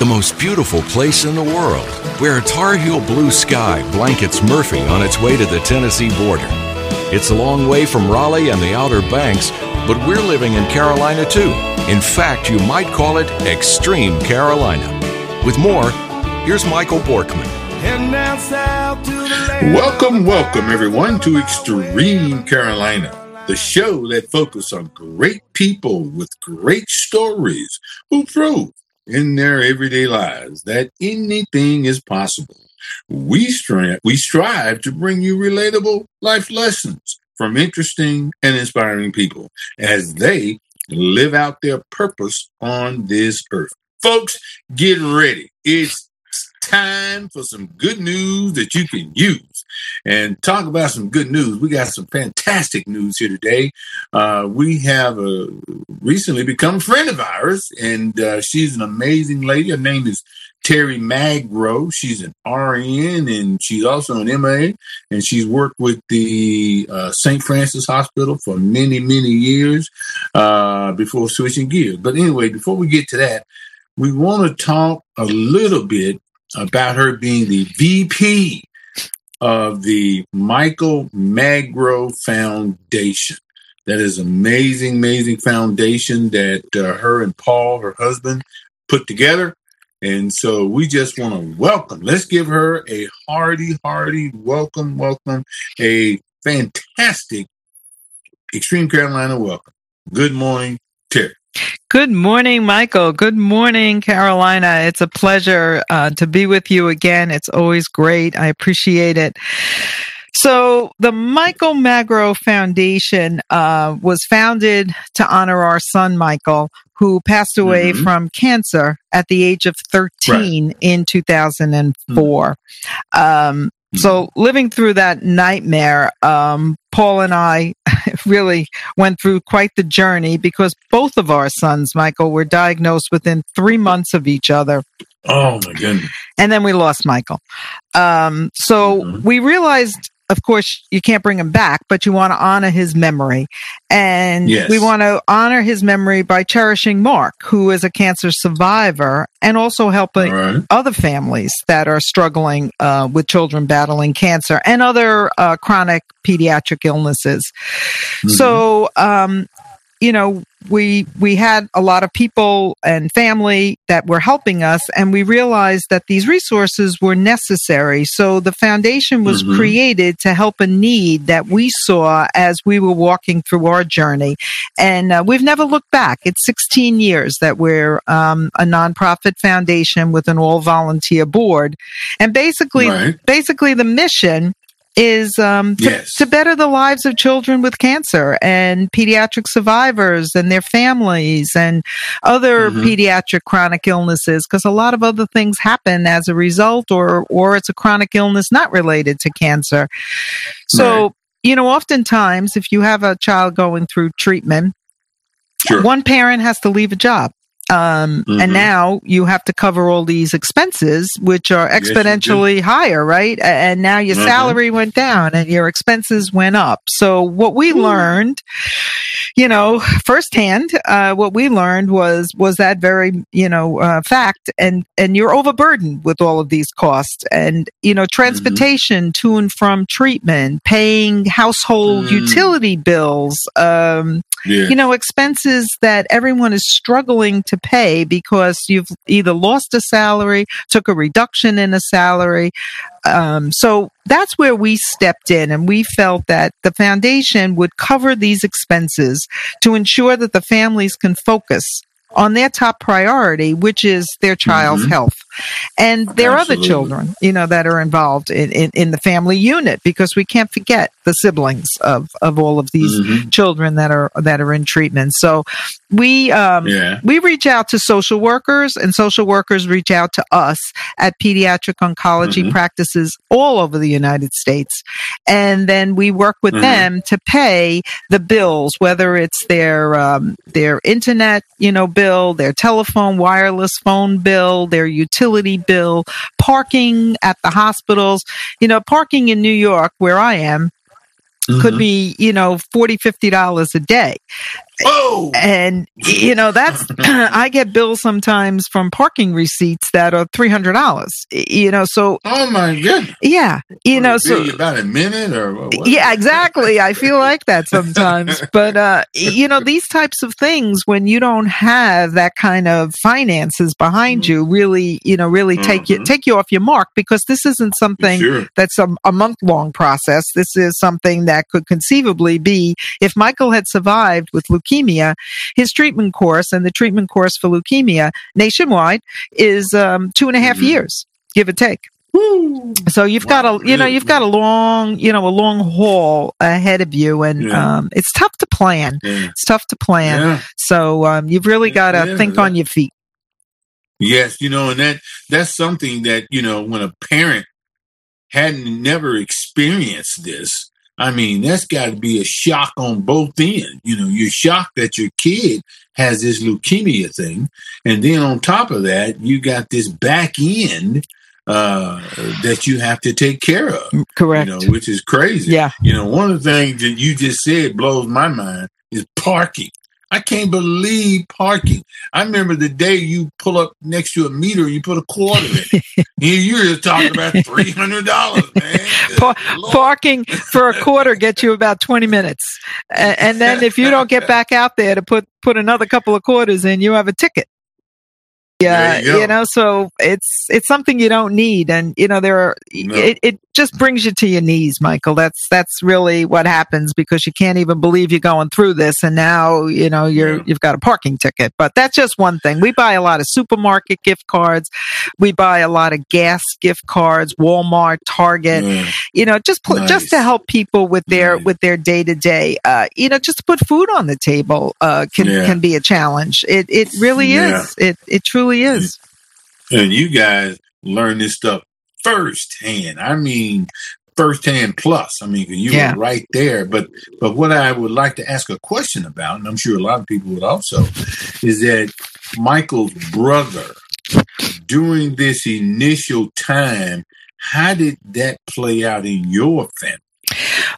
the most beautiful place in the world, where a Tar Heel blue sky blankets Murphy on its way to the Tennessee border. It's a long way from Raleigh and the Outer Banks, but we're living in Carolina too. In fact, you might call it Extreme Carolina. With more, here's Michael Borkman. Welcome, welcome everyone to Extreme Carolina, the show that focuses on great people with great stories who prove in their everyday lives that anything is possible. We strive, we strive to bring you relatable life lessons from interesting and inspiring people as they live out their purpose on this earth. Folks, get ready. It's time for some good news that you can use. And talk about some good news. We got some fantastic news here today. Uh, we have a, recently become a friend of ours, and uh, she's an amazing lady. Her name is Terry Magro. She's an RN and she's also an MA, and she's worked with the uh, St. Francis Hospital for many, many years uh, before switching gears. But anyway, before we get to that, we want to talk a little bit about her being the VP of the Michael Magro Foundation. That is amazing, amazing foundation that uh, her and Paul, her husband, put together. And so we just want to welcome, let's give her a hearty, hearty welcome, welcome, a fantastic Extreme Carolina welcome. Good morning, Terry. Good morning, Michael. Good morning, Carolina. It's a pleasure uh, to be with you again. It's always great. I appreciate it. So, the Michael Magro Foundation uh, was founded to honor our son, Michael, who passed away mm-hmm. from cancer at the age of 13 right. in 2004. Mm-hmm. Um, so mm-hmm. living through that nightmare, um, Paul and I really went through quite the journey because both of our sons, Michael, were diagnosed within three months of each other. Oh my goodness. And then we lost Michael. Um, so mm-hmm. we realized of course, you can't bring him back, but you want to honor his memory. And yes. we want to honor his memory by cherishing Mark, who is a cancer survivor, and also helping right. other families that are struggling uh, with children battling cancer and other uh, chronic pediatric illnesses. Mm-hmm. So, um, you know, we we had a lot of people and family that were helping us and we realized that these resources were necessary so the foundation was mm-hmm. created to help a need that we saw as we were walking through our journey and uh, we've never looked back it's 16 years that we're um, a nonprofit foundation with an all volunteer board and basically right. basically the mission is um, to, yes. to, better the lives of children with cancer and pediatric survivors and their families and other mm-hmm. pediatric chronic illnesses because a lot of other things happen as a result or or it's a chronic illness not related to cancer. So, right. you know, oftentimes if you have a child going through treatment, Sure. One parent has to leave a job. Um, mm-hmm. And now you have to cover all these expenses, which are exponentially yes, higher, right? And now your mm-hmm. salary went down and your expenses went up. So what we Ooh. learned, you know, firsthand, uh, what we learned was was that very, you know, uh, fact. And and you're overburdened with all of these costs, and you know, transportation mm-hmm. to and from treatment, paying household mm. utility bills, um, yeah. you know, expenses that everyone is struggling to pay because you've either lost a salary, took a reduction in a salary. Um, so that's where we stepped in and we felt that the foundation would cover these expenses to ensure that the families can focus on their top priority, which is their child's mm-hmm. health. And there Absolutely. are other children, you know, that are involved in, in, in, the family unit because we can't forget the siblings of, of all of these mm-hmm. children that are that are in treatment. So we um, yeah. we reach out to social workers and social workers reach out to us at pediatric oncology mm-hmm. practices all over the United States. And then we work with mm-hmm. them to pay the bills, whether it's their um, their internet, you know, bill, their telephone, wireless phone bill, their utility bill, parking at the hospitals. You know, parking in New York, where I am, Mm-hmm. could be you know 40 50 dollars a day Oh, and you know that's I get bills sometimes from parking receipts that are three hundred dollars. You know, so oh my god, yeah, you what, know, so about a minute or what? yeah, exactly. I feel like that sometimes, but uh, you know, these types of things when you don't have that kind of finances behind mm-hmm. you, really, you know, really take mm-hmm. you take you off your mark because this isn't something sure. that's a, a month long process. This is something that could conceivably be if Michael had survived with leukemia, his treatment course and the treatment course for leukemia nationwide is um, two and a half mm-hmm. years, give or take. Woo. So you've wow, got a, you know, you've got a long, you know, a long haul ahead of you, and yeah. um, it's tough to plan. Yeah. It's tough to plan. Yeah. So um, you've really got to think on your feet. Yes, you know, and that that's something that you know when a parent hadn't never experienced this, I mean, that's got to be a shock on both ends. You know, you're shocked that your kid has this leukemia thing. And then on top of that, you got this back end uh, that you have to take care of. Mm, correct. You know, which is crazy. Yeah. You know, one of the things that you just said blows my mind is parking. I can't believe parking. I remember the day you pull up next to a meter, you put a quarter in. You're talking about three hundred dollars, man. Pa- parking for a quarter gets you about twenty minutes, and, and then if you don't get back out there to put put another couple of quarters in, you have a ticket yeah you, you, know so it's it's something you don't need and you know there are no. it, it just brings you to your knees michael that's that's really what happens because you can't even believe you're going through this and now you know you're yeah. you've got a parking ticket but that's just one thing we buy a lot of supermarket gift cards we buy a lot of gas gift cards walmart target yeah. you know just put nice. just to help people with their nice. with their day to day uh you know just to put food on the table uh can yeah. can be a challenge it it really is it it truly is. And you guys learn this stuff firsthand. I mean, firsthand plus. I mean, you yeah. were right there. But but what I would like to ask a question about, and I'm sure a lot of people would also, is that Michael's brother during this initial time, how did that play out in your family?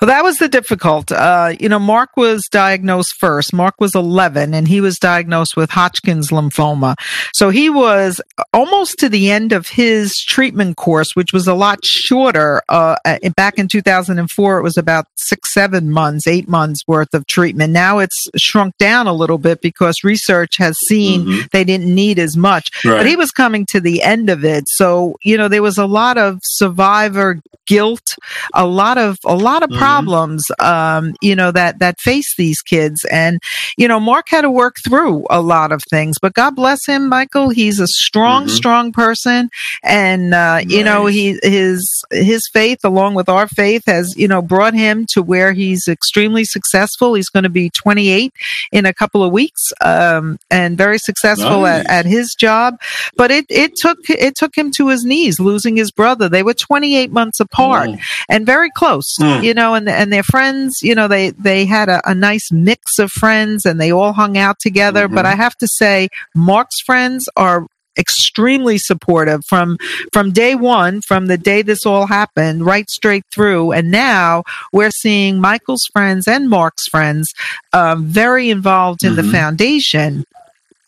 Well, that was the difficult. Uh, you know, Mark was diagnosed first. Mark was 11 and he was diagnosed with Hodgkin's lymphoma. So he was almost to the end of his treatment course, which was a lot shorter. Uh, back in 2004, it was about six, seven months, eight months worth of treatment. Now it's shrunk down a little bit because research has seen mm-hmm. they didn't need as much. Right. But he was coming to the end of it. So, you know, there was a lot of survivor guilt, a lot of, a lot of mm-hmm. Problems, um, you know, that, that face these kids. And, you know, Mark had to work through a lot of things, but God bless him, Michael. He's a strong, mm-hmm. strong person. And, uh, nice. you know, he, his, his faith along with our faith has, you know, brought him to where he's extremely successful. He's going to be 28 in a couple of weeks, um, and very successful nice. at, at his job. But it, it took, it took him to his knees, losing his brother. They were 28 months apart mm. and very close, mm. you know, and and their friends, you know, they they had a, a nice mix of friends and they all hung out together. Mm-hmm. But I have to say, Mark's friends are extremely supportive from from day one from the day this all happened right straight through and now we're seeing michael's friends and mark's friends um, very involved in mm-hmm. the foundation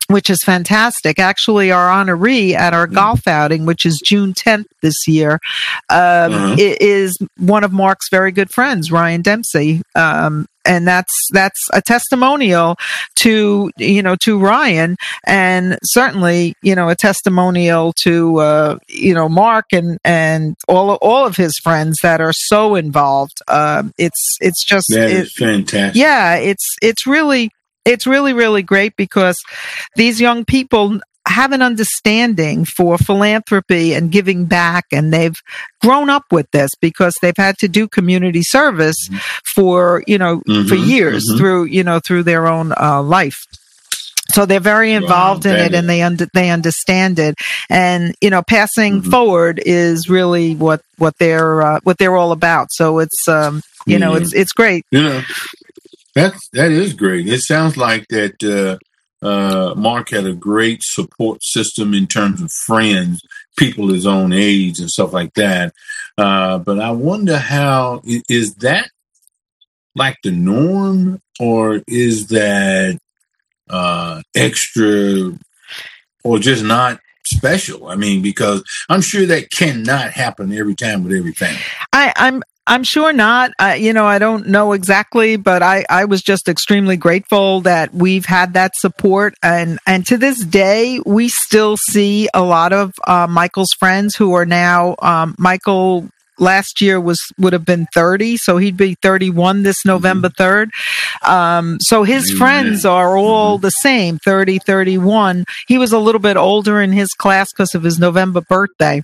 which is fantastic. Actually, our honoree at our mm. golf outing, which is June 10th this year, um, uh-huh. is one of Mark's very good friends, Ryan Dempsey. Um, and that's that's a testimonial to you know to Ryan and certainly you know a testimonial to uh, you know Mark and and all all of his friends that are so involved. Uh, it's it's just that it, fantastic. Yeah, it's it's really it's really, really great because these young people have an understanding for philanthropy and giving back and they've grown up with this because they've had to do community service mm-hmm. for you know mm-hmm, for years mm-hmm. through you know through their own uh, life. So they're very involved wow, in it and they under, they understand it. And you know passing mm-hmm. forward is really what what they're uh, what they're all about. So it's um you know it's it's great. You know that's that is great. It sounds like that uh, uh, Mark had a great support system in terms of friends, people his own age, and stuff like that. Uh, but I wonder how is that like the norm, or is that uh, extra or just not special. I mean, because I'm sure that cannot happen every time with every family. I, I'm I'm sure not. Uh, you know, I don't know exactly, but I, I was just extremely grateful that we've had that support. And, and to this day, we still see a lot of uh, Michael's friends who are now, um, Michael last year was would have been 30 so he'd be 31 this november 3rd mm-hmm. um, so his Amen. friends are all mm-hmm. the same 30 31 he was a little bit older in his class because of his november birthday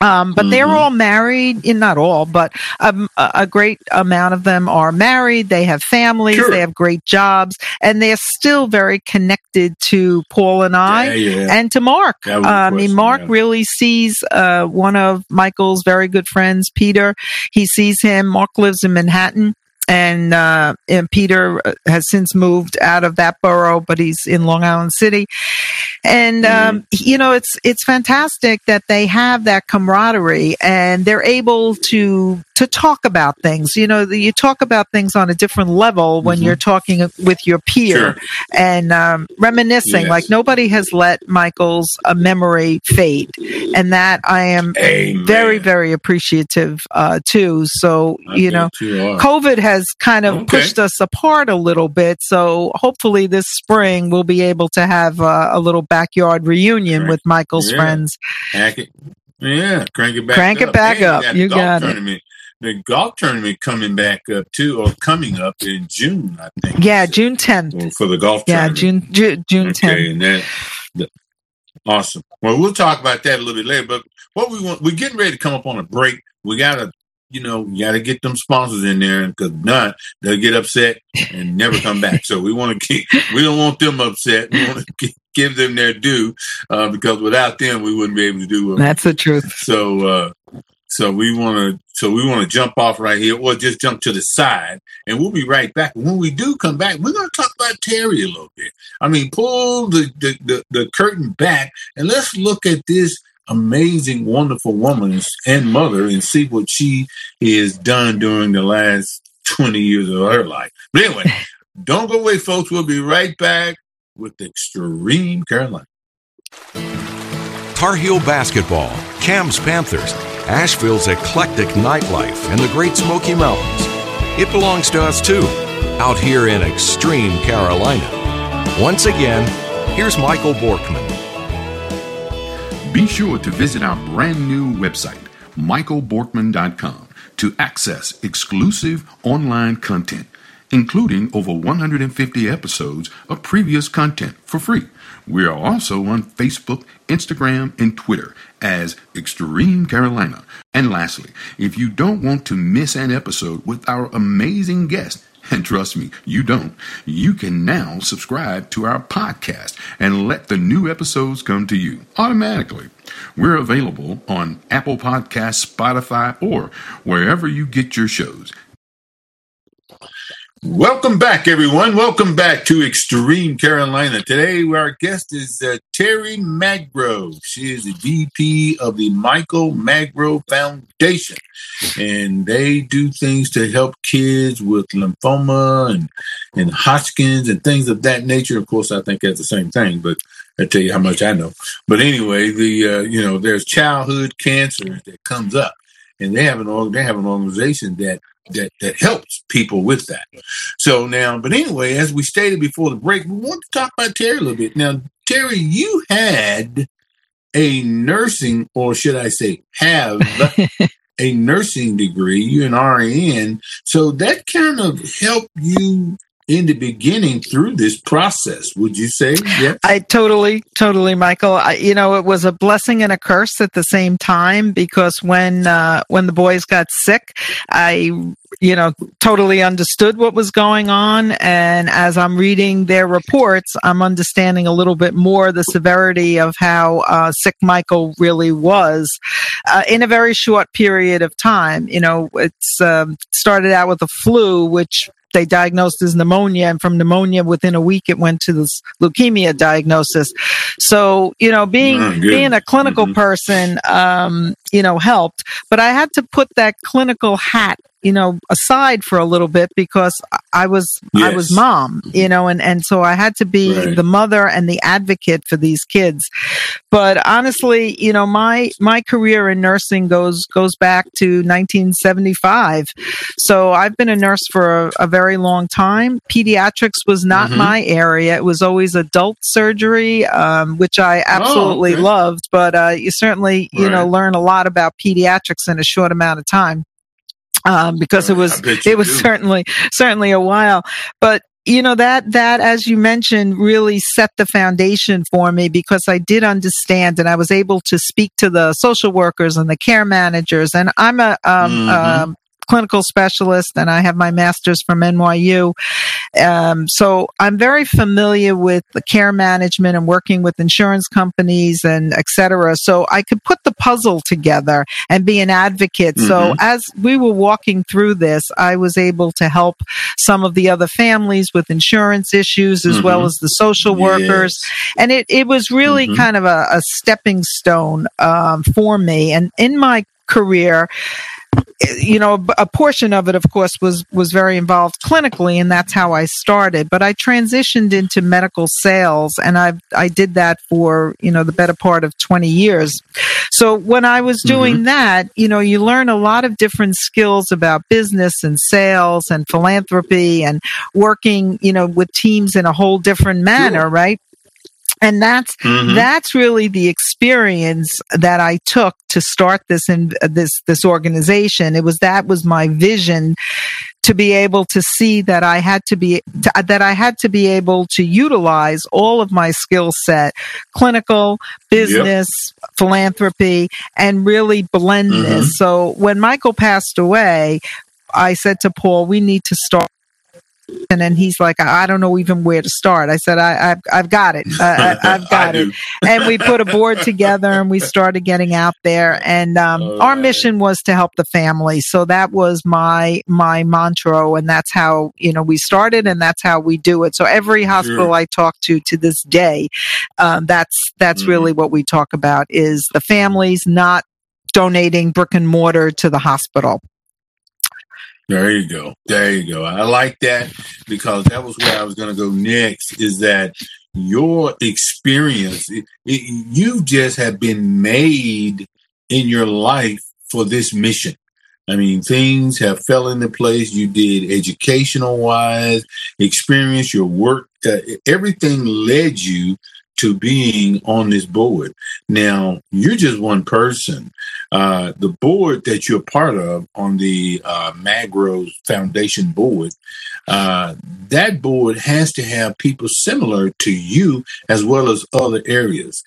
um, but mm-hmm. they're all married not all but um, a great amount of them are married they have families sure. they have great jobs and they're still very connected to paul and i yeah, yeah. and to mark uh, i mean mark yeah. really sees uh, one of michael's very good friends, Peter. He sees him. Mark lives in Manhattan. And, uh, and Peter has since moved out of that borough, but he's in Long Island City. And, mm-hmm. um, you know, it's, it's fantastic that they have that camaraderie and they're able to to talk about things. You know, you talk about things on a different level when mm-hmm. you're talking with your peer sure. and um, reminiscing. Yes. Like nobody has let Michael's a uh, memory fade, and that I am Amen. very, very appreciative uh, too. So I you know, you COVID has kind of okay. pushed us apart a little bit. So hopefully this spring we'll be able to have uh, a little backyard reunion right. with Michael's yeah. friends. Yeah, crank it back. Crank up. it back up. You got it the golf tournament coming back up too, or coming up in June, I think. Yeah, June 10th. For the golf yeah, June, June, June 10th. Okay, and that, awesome. Well, we'll talk about that a little bit later, but what we want, we're getting ready to come up on a break. We got to, you know, you got to get them sponsors in there because not, they'll get upset and never come back. So we want to keep, we don't want them upset. We want to give them their due uh, because without them, we wouldn't be able to do. That's the truth. So, uh, so we want to, so we want to jump off right here, or just jump to the side, and we'll be right back. When we do come back, we're going to talk about Terry a little bit. I mean, pull the the, the, the curtain back, and let's look at this amazing, wonderful woman and mother, and see what she has done during the last twenty years of her life. But anyway, don't go away, folks. We'll be right back with Extreme Carolina. Tar Heel basketball, Cam's Panthers Asheville's eclectic nightlife, and the Great Smoky Mountains. It belongs to us too, out here in extreme Carolina. Once again, here's Michael Borkman. Be sure to visit our brand new website, michaelborkman.com, to access exclusive online content, including over 150 episodes of previous content for free. We are also on Facebook, Instagram, and Twitter as Extreme Carolina. And lastly, if you don't want to miss an episode with our amazing guest, and trust me, you don't, you can now subscribe to our podcast and let the new episodes come to you automatically. We're available on Apple Podcasts, Spotify, or wherever you get your shows. Welcome back, everyone. Welcome back to Extreme Carolina. Today, our guest is uh, Terry Magro. She is the VP of the Michael Magro Foundation, and they do things to help kids with lymphoma and and Hodgkins and things of that nature. Of course, I think that's the same thing, but I tell you how much I know. But anyway, the uh, you know there's childhood cancer that comes up, and they have an they have an organization that that that helps people with that. So now, but anyway, as we stated before the break, we want to talk about Terry a little bit. Now, Terry, you had a nursing, or should I say, have a nursing degree. You're an RN, so that kind of helped you in the beginning through this process. Would you say i totally totally michael. I, you know it was a blessing and a curse at the same time because when uh, when the boys got sick i you know totally understood what was going on. And as i'm reading their reports i'm understanding a little bit more the severity of how uh, sick michael really was uh, in a very short period of time. You know it's um, started out with a flu which they diagnosed as pneumonia and from pneumonia within a week it went to this leukemia diagnosis. So you know being oh, being a clinical mm-hmm. person um, you know helped. But i had to put that clinical hat you know, aside for a little bit because I was, yes. I was mom, you know, and, and so I had to be right. the mother and the advocate for these kids. But honestly, you know, my, my career in nursing goes, goes back to 1975. So I've been a nurse for a, a very long time. Pediatrics was not mm-hmm. my area. It was always adult surgery, um, which I absolutely oh, okay. loved, but, uh, you certainly, you right. know, learn a lot about pediatrics in a short amount of time. Um, because it was, it was do. certainly, certainly a while, but you know that that as you mentioned really set the foundation for me because I did understand and I was able to speak to the social workers and the care managers and I'm a um, mm-hmm. um, clinical specialist and I have my master's from NYU. Um, so I'm very familiar with the care management and working with insurance companies and et cetera. So I could put the puzzle together and be an advocate. Mm-hmm. So as we were walking through this, I was able to help some of the other families with insurance issues as mm-hmm. well as the social workers. Yes. And it, it was really mm-hmm. kind of a, a stepping stone um, for me. And in my career, you know, a portion of it, of course, was was very involved clinically, and that's how I started. But I transitioned into medical sales, and I I did that for you know the better part of twenty years. So when I was doing mm-hmm. that, you know, you learn a lot of different skills about business and sales and philanthropy and working, you know, with teams in a whole different manner, sure. right? And that's mm-hmm. that's really the experience that I took to start this in this this organization. It was that was my vision to be able to see that I had to be to, that I had to be able to utilize all of my skill set, clinical, business, yep. philanthropy, and really blend mm-hmm. this. So when Michael passed away, I said to Paul, we need to start and then he's like, I don't know even where to start. I said, I, have I've got it. Uh, I, have got it. and we put a board together and we started getting out there. And um, our mission was to help the family. So that was my my mantra, and that's how you know we started, and that's how we do it. So every hospital sure. I talk to to this day, um, that's that's mm-hmm. really what we talk about is the families not donating brick and mortar to the hospital. There you go. There you go. I like that because that was where I was going to go next is that your experience, it, it, you just have been made in your life for this mission. I mean, things have fell into place. You did educational wise, experience, your work, uh, everything led you to being on this board. Now, you're just one person. Uh, the board that you're part of on the uh, Magros Foundation board, uh, that board has to have people similar to you as well as other areas.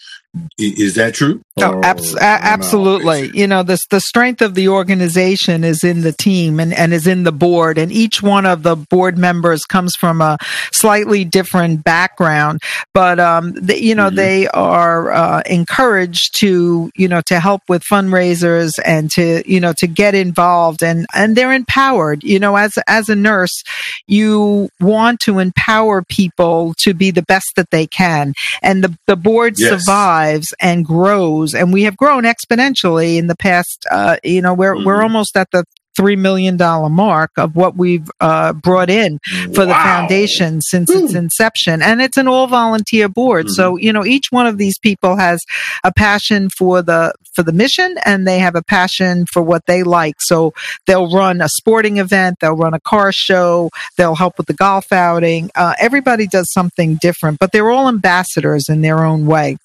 Is that true? Oh, abs- absolutely. You know, the, the strength of the organization is in the team and, and is in the board. And each one of the board members comes from a slightly different background. But, um, the, you know, mm-hmm. they are uh, encouraged to, you know, to help with fundraisers and to, you know, to get involved and, and they're empowered. You know, as, as a nurse, you want to empower people to be the best that they can. And the, the board yes. survives and grows grows and we have grown exponentially in the past uh, you know we're mm-hmm. we're almost at the three million dollar mark of what we've uh, brought in for wow. the foundation since Ooh. its inception, and it's an all volunteer board. Mm-hmm. So you know each one of these people has a passion for the for the mission, and they have a passion for what they like. So they'll run a sporting event, they'll run a car show, they'll help with the golf outing. Uh, everybody does something different, but they're all ambassadors in their own way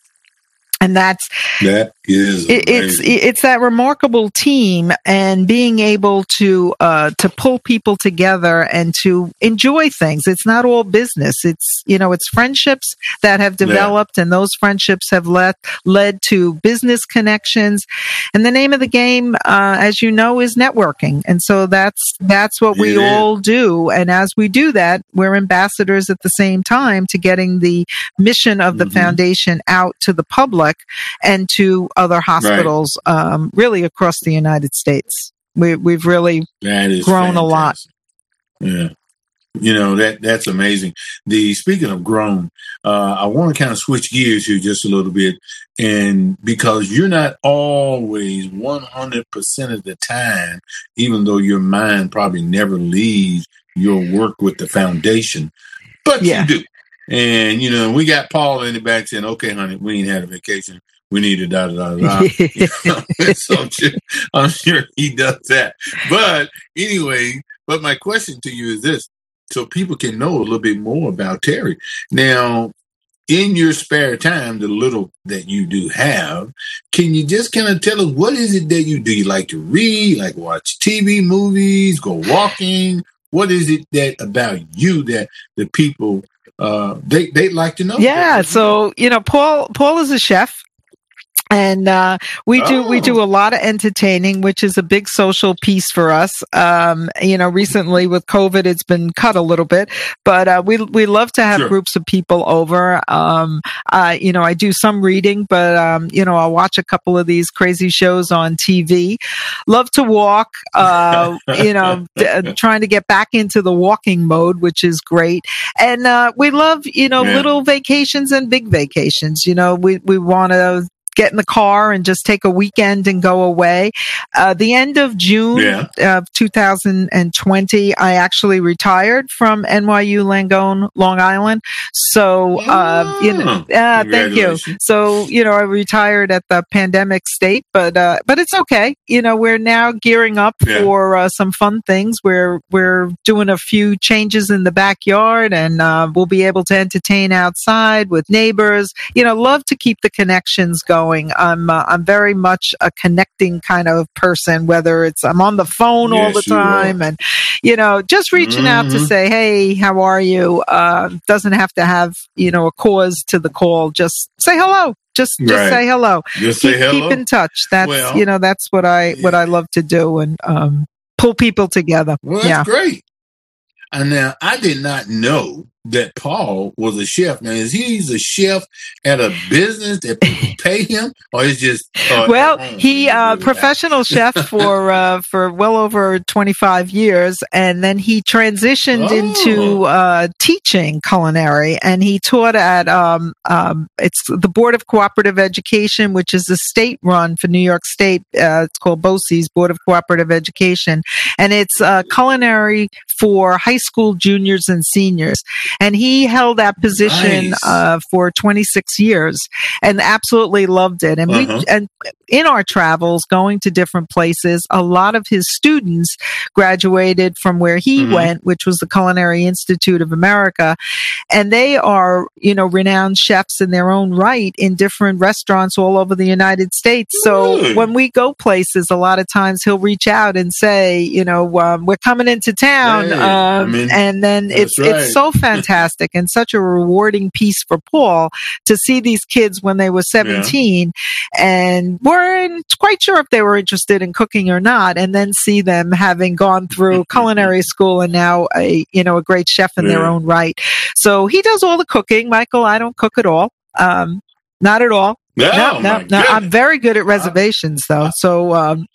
and that's that it, it's it's that remarkable team and being able to uh, to pull people together and to enjoy things. It's not all business. It's you know it's friendships that have developed, yeah. and those friendships have led led to business connections. And the name of the game, uh, as you know, is networking. And so that's that's what we yeah. all do. And as we do that, we're ambassadors at the same time to getting the mission of the mm-hmm. foundation out to the public and to other hospitals, right. um, really across the United States. We, we've really grown fantastic. a lot. Yeah. You know that that's amazing. The speaking of grown, uh, I want to kind of switch gears here just a little bit, and because you're not always 100 percent of the time, even though your mind probably never leaves your work with the foundation, but yeah. you do. And you know, we got Paul in the back saying, "Okay, honey, we ain't had a vacation. We need to da da da da." so I'm sure, I'm sure he does that. But anyway, but my question to you is this: so people can know a little bit more about Terry. Now, in your spare time, the little that you do have, can you just kind of tell us what is it that you do? You like to read, like watch TV, movies, go walking? What is it that about you that the people uh, they they'd like to know? Yeah, so you know, Paul Paul is a chef and uh, we do oh. we do oh. a lot of entertaining, which is a big social piece for us. Um, you know, recently with COVID, it's been cut a little bit, but uh, we we love to have sure. groups of people over. Um, uh, you know, I do some reading, but um, you know, I'll watch a couple of these crazy shows on TV. Love to walk. Uh, you know, d- uh, trying to get back into the walking mode, which is great. And uh, we love you know little vacations and big vacations. You know, we we want to get in the car and just take a weekend and go away. Uh, the end of June yeah. of 2020, I actually retired from NYU Langone, Long Island. So, uh, you know, uh, thank you. So, you know, I retired at the pandemic state, but, uh, but it's okay. You know, we're now gearing up yeah. for uh, some fun things. We're, we're doing a few changes in the backyard and uh, we'll be able to entertain outside with neighbors. You know, love to keep the connections going going. I'm uh, I'm very much a connecting kind of person. Whether it's I'm on the phone yes, all the time, and you know, just reaching mm-hmm. out to mm-hmm. say, "Hey, how are you?" Uh, doesn't have to have you know a cause to the call. Just say hello. Just just right. say hello. Just keep, say hello. Keep in touch. That's well, you know that's what I yeah. what I love to do and um, pull people together. Well, that's yeah. great. And now I did not know that Paul was a chef. Now, is he's a chef at a business that people pay him, or is just uh, well, he uh, professional chef for uh, for well over twenty five years, and then he transitioned oh. into uh, teaching culinary, and he taught at um, um, it's the Board of Cooperative Education, which is a state run for New York State. Uh, it's called BOCES, Board of Cooperative Education, and it's uh, culinary for high school juniors and seniors and he held that position nice. uh, for 26 years and absolutely loved it. And uh-huh. we and in our travels, going to different places, a lot of his students graduated from where he mm-hmm. went, which was the Culinary Institute of America, and they are you know renowned chefs in their own right in different restaurants all over the United States. So when we go places, a lot of times he'll reach out and say, you know, um, we're coming into town, hey, um, I mean, and then it's right. it's so fantastic fantastic and such a rewarding piece for Paul to see these kids when they were 17 yeah. and weren't quite sure if they were interested in cooking or not. And then see them having gone through culinary school and now a, you know, a great chef in yeah. their own right. So he does all the cooking. Michael, I don't cook at all. Um, not at all. No, no, no, no. I'm very good at reservations though. So, um,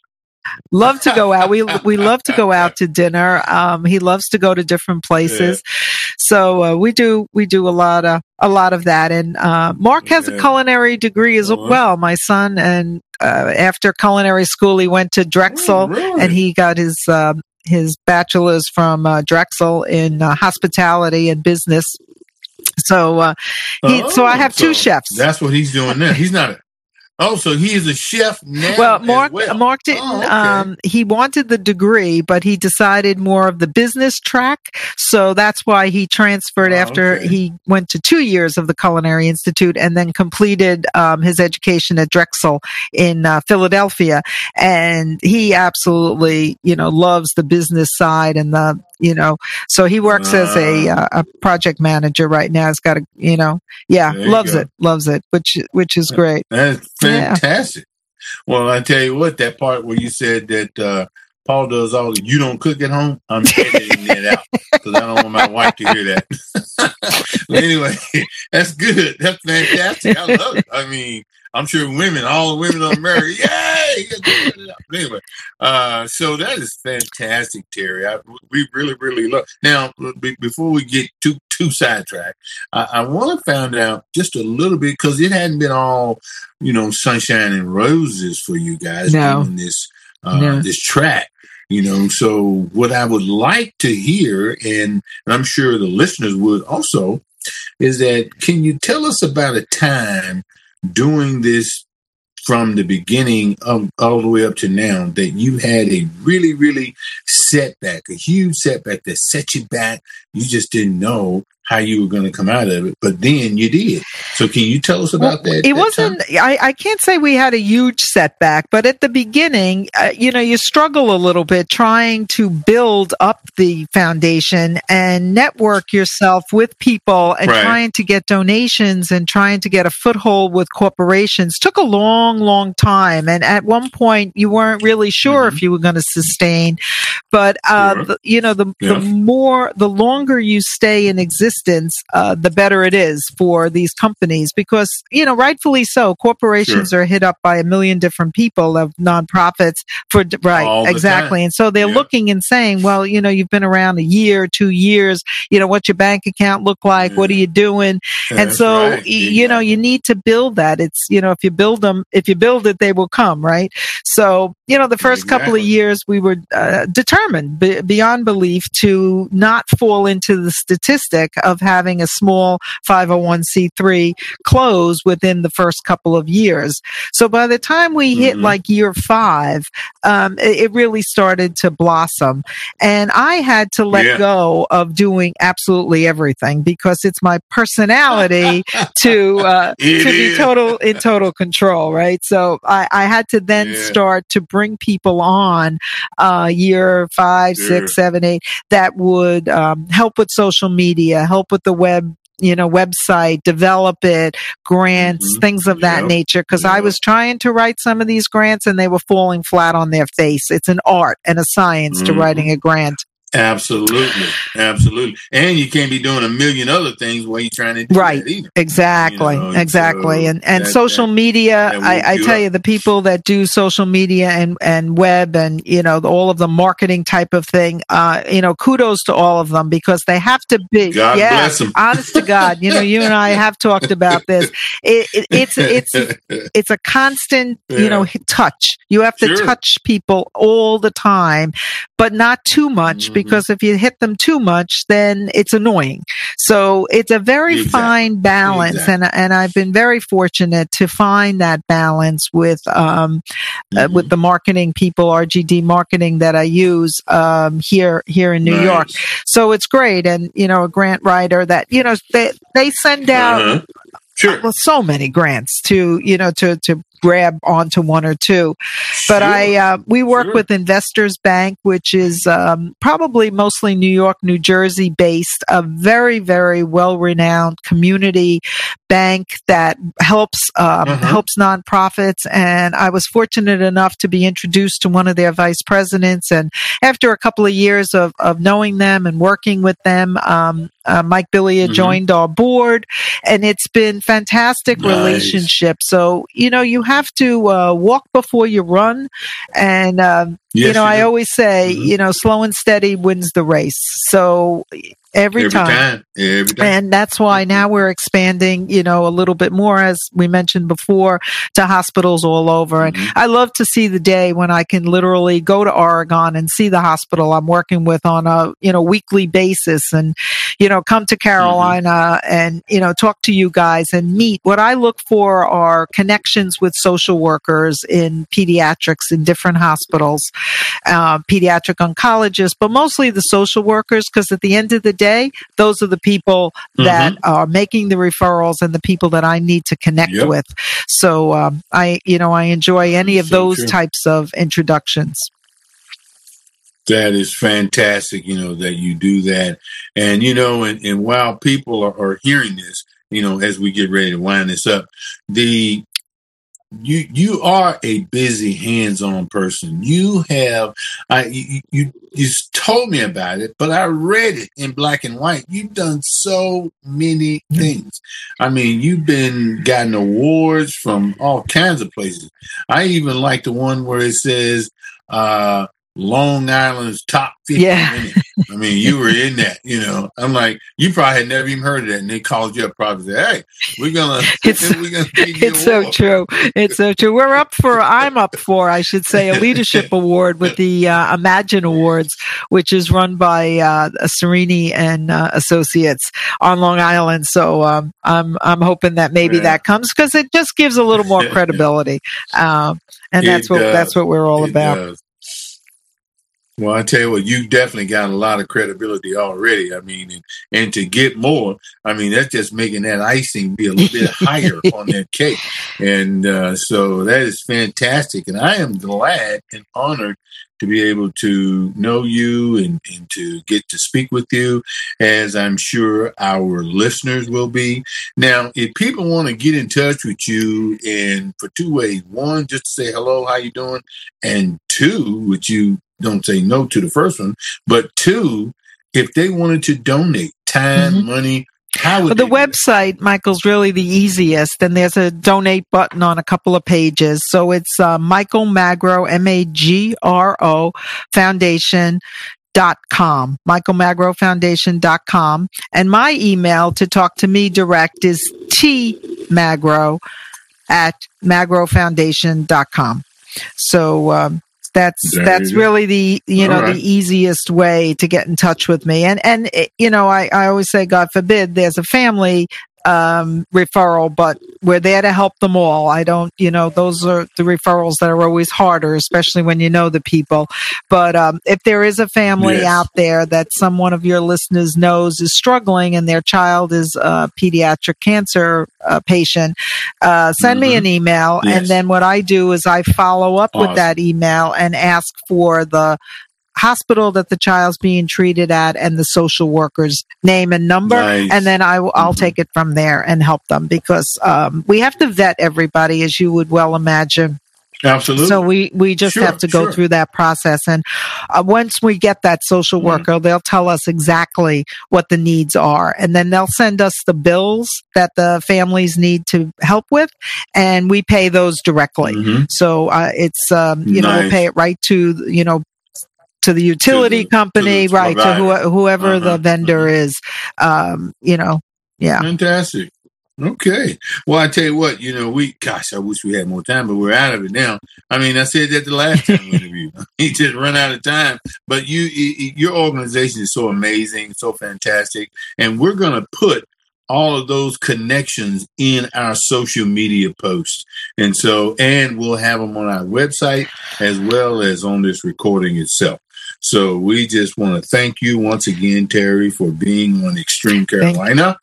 love to go out. We we love to go out to dinner. Um, he loves to go to different places. Yeah. So uh, we do we do a lot of a lot of that. And uh, Mark has yeah. a culinary degree as uh-huh. well. My son, and uh, after culinary school, he went to Drexel, oh, really? and he got his. Um, his bachelor's from uh, Drexel in uh, hospitality and business. So, uh, he, oh, so I have two chefs. That's what he's doing now. He's not Oh, so he is a chef now. Well, Mark well. Mark didn't. Oh, okay. um, he wanted the degree, but he decided more of the business track. So that's why he transferred oh, after okay. he went to two years of the Culinary Institute and then completed um, his education at Drexel in uh, Philadelphia. And he absolutely, you know, loves the business side and the you know so he works uh, as a uh, a project manager right now he's got a you know yeah loves it loves it which which is great that's fantastic yeah. well i tell you what that part where you said that uh Paul does all you don't cook at home, I'm editing that out because I don't want my wife to hear that. anyway, that's good. That's fantastic. I love it. I mean, I'm sure women, all the women of America, yay! Anyway, uh, so that is fantastic, Terry. I, we really, really love. Now, b- before we get too too sidetracked, I, I want to find out just a little bit because it hadn't been all, you know, sunshine and roses for you guys no. doing this uh, no. this track. You know, so what I would like to hear, and I'm sure the listeners would also, is that can you tell us about a time doing this from the beginning of, all the way up to now that you had a really, really setback, a huge setback that set you back. You just didn't know how you were going to come out of it, but then you did. So can you tell us about well, that? It that wasn't, I, I, can't say we had a huge setback, but at the beginning, uh, you know, you struggle a little bit trying to build up the foundation and network yourself with people and right. trying to get donations and trying to get a foothold with corporations took a long, long time. And at one point you weren't really sure mm-hmm. if you were going to sustain, but, uh, sure. the, you know, the, yeah. the more, the longer you stay in existence, uh, the better it is for these companies because, you know, rightfully so, corporations sure. are hit up by a million different people of nonprofits for, right, exactly. And so they're yeah. looking and saying, well, you know, you've been around a year, two years, you know, what's your bank account look like? Yeah. What are you doing? and so, right. you know, you need to build that. It's, you know, if you build them, if you build it, they will come, right? So, you know, the first exactly. couple of years we were uh, determined b- beyond belief to not fall into the statistic of having a small 501c3 close within the first couple of years. So by the time we hit mm-hmm. like year five, um, it, it, really started to blossom. And I had to let yeah. go of doing absolutely everything because it's my personality to, uh, to is. be total in total control, right? So I, I had to then yeah. start to bring people on, uh, year five, yeah. six, seven, eight that would, um, help with social media, help with the web you know website develop it grants mm-hmm. things of that yep. nature because yep. i was trying to write some of these grants and they were falling flat on their face it's an art and a science mm-hmm. to writing a grant Absolutely, absolutely, and you can't be doing a million other things while you're trying to do right. Exactly, you know? exactly, so and and that, social that, media. That I, I tell up. you, the people that do social media and and web and you know all of the marketing type of thing. Uh, you know, kudos to all of them because they have to be. God yeah, bless them. honest to God, you know, you and I have talked about this. It, it, it's it's it's a constant, yeah. you know, touch. You have to sure. touch people all the time, but not too much. Mm-hmm because if you hit them too much, then it's annoying. So it's a very exactly. fine balance. Exactly. And, and I've been very fortunate to find that balance with, um, uh, mm-hmm. uh, with the marketing people, RGD marketing that I use, um, here, here in New nice. York. So it's great. And, you know, a grant writer that, you know, they, they send out, uh-huh. Sure. Well, so many grants to you know to to grab onto one or two. But sure. I, uh, we work sure. with Investors Bank, which is um, probably mostly New York, New Jersey based, a very, very well renowned community bank that helps um, uh-huh. helps nonprofits. And I was fortunate enough to be introduced to one of their vice presidents. And after a couple of years of, of knowing them and working with them, um, uh, Mike Billia mm-hmm. joined our board, and it's been fantastic nice. relationship. So you know you have to uh, walk before you run, and um, yes, you know I always say mm-hmm. you know slow and steady wins the race. So every, every time. time. Every time. And that's why now we're expanding, you know, a little bit more, as we mentioned before, to hospitals all over. And mm-hmm. I love to see the day when I can literally go to Oregon and see the hospital I'm working with on a, you know, weekly basis and, you know, come to Carolina mm-hmm. and, you know, talk to you guys and meet. What I look for are connections with social workers in pediatrics in different hospitals, uh, pediatric oncologists, but mostly the social workers, because at the end of the day, those are the people mm-hmm. that are making the referrals and the people that I need to connect yep. with. So um, I, you know, I enjoy any of so those true. types of introductions. That is fantastic, you know, that you do that. And, you know, and, and while people are, are hearing this, you know, as we get ready to wind this up, the you you are a busy hands-on person. You have i you, you you told me about it but i read it in black and white. You've done so many things. I mean you've been gotten awards from all kinds of places. I even like the one where it says uh Long Island's top 50 yeah. I mean, you were in that, you know. I'm like, you probably had never even heard of that. And they called you up probably said, Hey, we're gonna it's, we're gonna It's so true. It's so true. We're up for I'm up for, I should say, a leadership award with the uh, Imagine Awards, which is run by uh Cerini and uh, Associates on Long Island. So um, I'm I'm hoping that maybe yeah. that comes because it just gives a little more credibility. Um, and that's what does. that's what we're all it about. Does. Well, I tell you what, you definitely got a lot of credibility already. I mean, and, and to get more, I mean, that's just making that icing be a little bit higher on that cake. And uh, so that is fantastic. And I am glad and honored to be able to know you and, and to get to speak with you, as I'm sure our listeners will be. Now, if people want to get in touch with you, and for two ways, one, just to say hello, how you doing, and two, would you don't say no to the first one. But two, if they wanted to donate time, mm-hmm. money, how would the website, Michael's really the easiest. And there's a donate button on a couple of pages. So it's uh, Michael Magro, M A G R O Foundation dot com michael magro foundation dot com and my email to talk to me direct is t magro at magrofoundation dot com so um, that's there that's really the you know right. the easiest way to get in touch with me and and you know I, I always say god forbid there's a family um, referral, but we're there to help them all. I don't, you know, those are the referrals that are always harder, especially when you know the people. But um, if there is a family yes. out there that some one of your listeners knows is struggling and their child is a pediatric cancer uh, patient, uh, send mm-hmm. me an email. Yes. And then what I do is I follow up awesome. with that email and ask for the hospital that the child's being treated at and the social worker's name and number nice. and then I, will mm-hmm. take it from there and help them because um, we have to vet everybody as you would well imagine Absolutely. So we we just sure, have to go sure. through that process, and uh, once we get that social mm-hmm. worker, mm-hmm. they'll tell us exactly what the needs are, and then they'll send us the bills that the families need to help with, and we pay those directly. Mm-hmm. So uh, it's um, you nice. know we'll pay it right to you know to the utility to the, company, to right? To who, whoever uh-huh, the vendor uh-huh. is, um, you know, yeah. Fantastic. Okay. Well, I tell you what, you know, we, gosh, I wish we had more time, but we're out of it now. I mean, I said that the last time interview. he just run out of time. But you, your organization is so amazing, so fantastic, and we're going to put all of those connections in our social media posts. And so, and we'll have them on our website as well as on this recording itself. So we just want to thank you once again, Terry, for being on Extreme Carolina.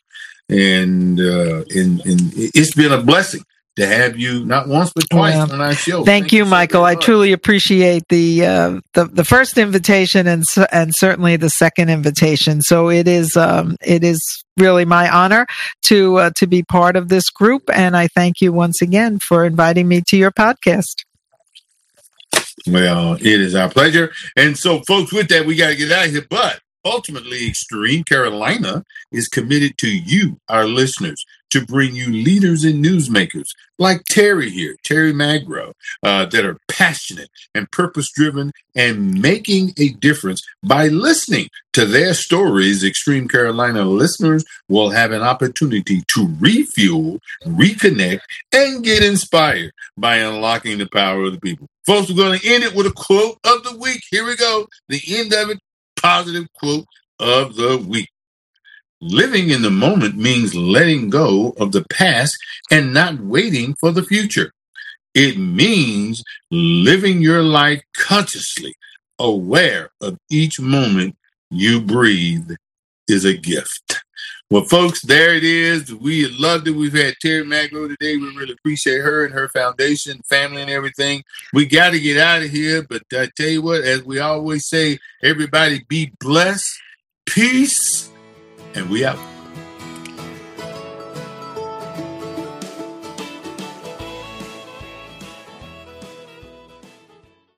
And, uh, and, and it's been a blessing to have you not once but twice on our show. Thank, Thank you, Michael. I truly appreciate the, uh, the the first invitation and and certainly the second invitation. So it is um, it is really my honor to uh, to be part of this group, and I thank you once again for inviting me to your podcast. Well, it is our pleasure. And so, folks, with that, we got to get out of here. But ultimately, Extreme Carolina is committed to you, our listeners, to bring you leaders and newsmakers like Terry here, Terry Magro, uh, that are passionate and purpose driven and making a difference by listening to their stories. Extreme Carolina listeners will have an opportunity to refuel, reconnect, and get inspired by unlocking the power of the people. Folks, we're going to end it with a quote of the week. Here we go. The end of it, positive quote of the week. Living in the moment means letting go of the past and not waiting for the future. It means living your life consciously, aware of each moment you breathe is a gift. Well, folks, there it is. We loved it. We've had Terry Magro today. We really appreciate her and her foundation, family, and everything. We got to get out of here. But I tell you what, as we always say, everybody be blessed, peace, and we out.